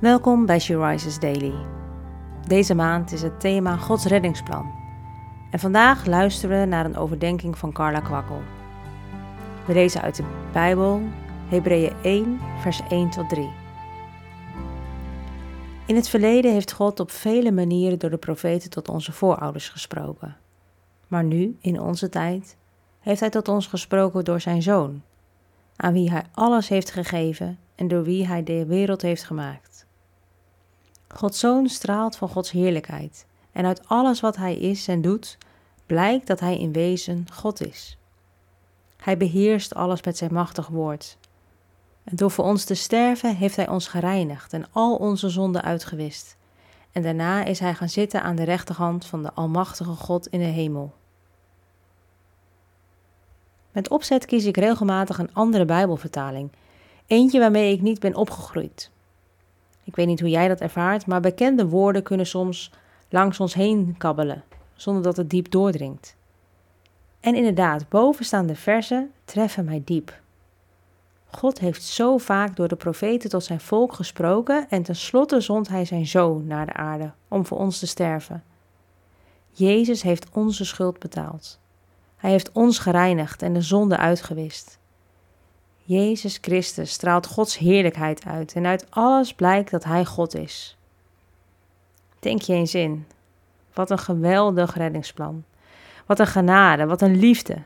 Welkom bij She Rises Daily. Deze maand is het thema Gods reddingsplan. En vandaag luisteren we naar een overdenking van Carla Kwakkel. We lezen uit de Bijbel, Hebreeën 1, vers 1 tot 3. In het verleden heeft God op vele manieren door de profeten tot onze voorouders gesproken. Maar nu, in onze tijd, heeft Hij tot ons gesproken door Zijn Zoon, aan wie Hij alles heeft gegeven en door wie Hij de wereld heeft gemaakt. Gods Zoon straalt van Gods heerlijkheid en uit alles wat Hij is en doet, blijkt dat Hij in wezen God is. Hij beheerst alles met Zijn machtig woord. En door voor ons te sterven heeft Hij ons gereinigd en al onze zonden uitgewist. En daarna is Hij gaan zitten aan de rechterhand van de Almachtige God in de hemel. Met opzet kies ik regelmatig een andere Bijbelvertaling, eentje waarmee ik niet ben opgegroeid. Ik weet niet hoe jij dat ervaart, maar bekende woorden kunnen soms langs ons heen kabbelen, zonder dat het diep doordringt. En inderdaad, bovenstaande versen treffen mij diep. God heeft zo vaak door de profeten tot zijn volk gesproken en tenslotte zond hij zijn zoon naar de aarde om voor ons te sterven. Jezus heeft onze schuld betaald. Hij heeft ons gereinigd en de zonde uitgewist. Jezus Christus straalt Gods heerlijkheid uit en uit alles blijkt dat Hij God is. Denk je eens in. Wat een geweldig reddingsplan. Wat een genade, wat een liefde.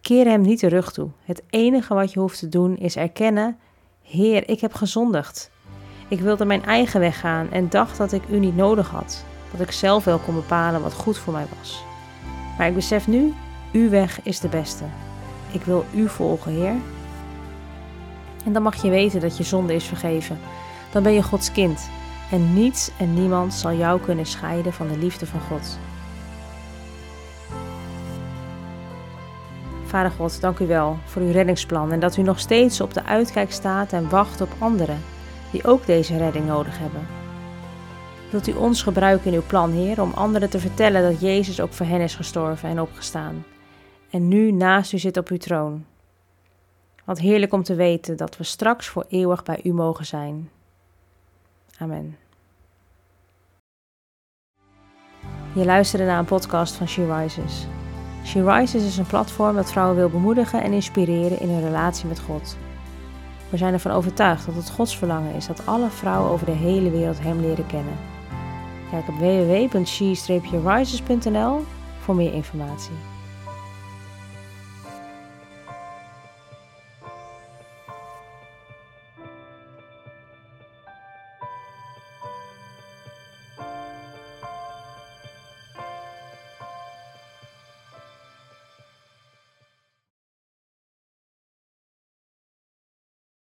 Keer Hem niet de rug toe. Het enige wat je hoeft te doen is erkennen: Heer, ik heb gezondigd. Ik wilde mijn eigen weg gaan en dacht dat ik U niet nodig had, dat ik zelf wel kon bepalen wat goed voor mij was. Maar ik besef nu, uw weg is de beste. Ik wil u volgen, Heer. En dan mag je weten dat je zonde is vergeven. Dan ben je Gods kind. En niets en niemand zal jou kunnen scheiden van de liefde van God. Vader God, dank u wel voor uw reddingsplan en dat u nog steeds op de uitkijk staat en wacht op anderen die ook deze redding nodig hebben. Wilt u ons gebruiken in uw plan, Heer, om anderen te vertellen dat Jezus ook voor hen is gestorven en opgestaan en nu naast u zit op uw troon? Wat heerlijk om te weten dat we straks voor eeuwig bij u mogen zijn. Amen. Je luisterde naar een podcast van She Rises. She Rises is een platform dat vrouwen wil bemoedigen en inspireren in hun relatie met God. We zijn ervan overtuigd dat het Gods verlangen is dat alle vrouwen over de hele wereld Hem leren kennen. Kijk op www.she-rises.nl voor meer informatie.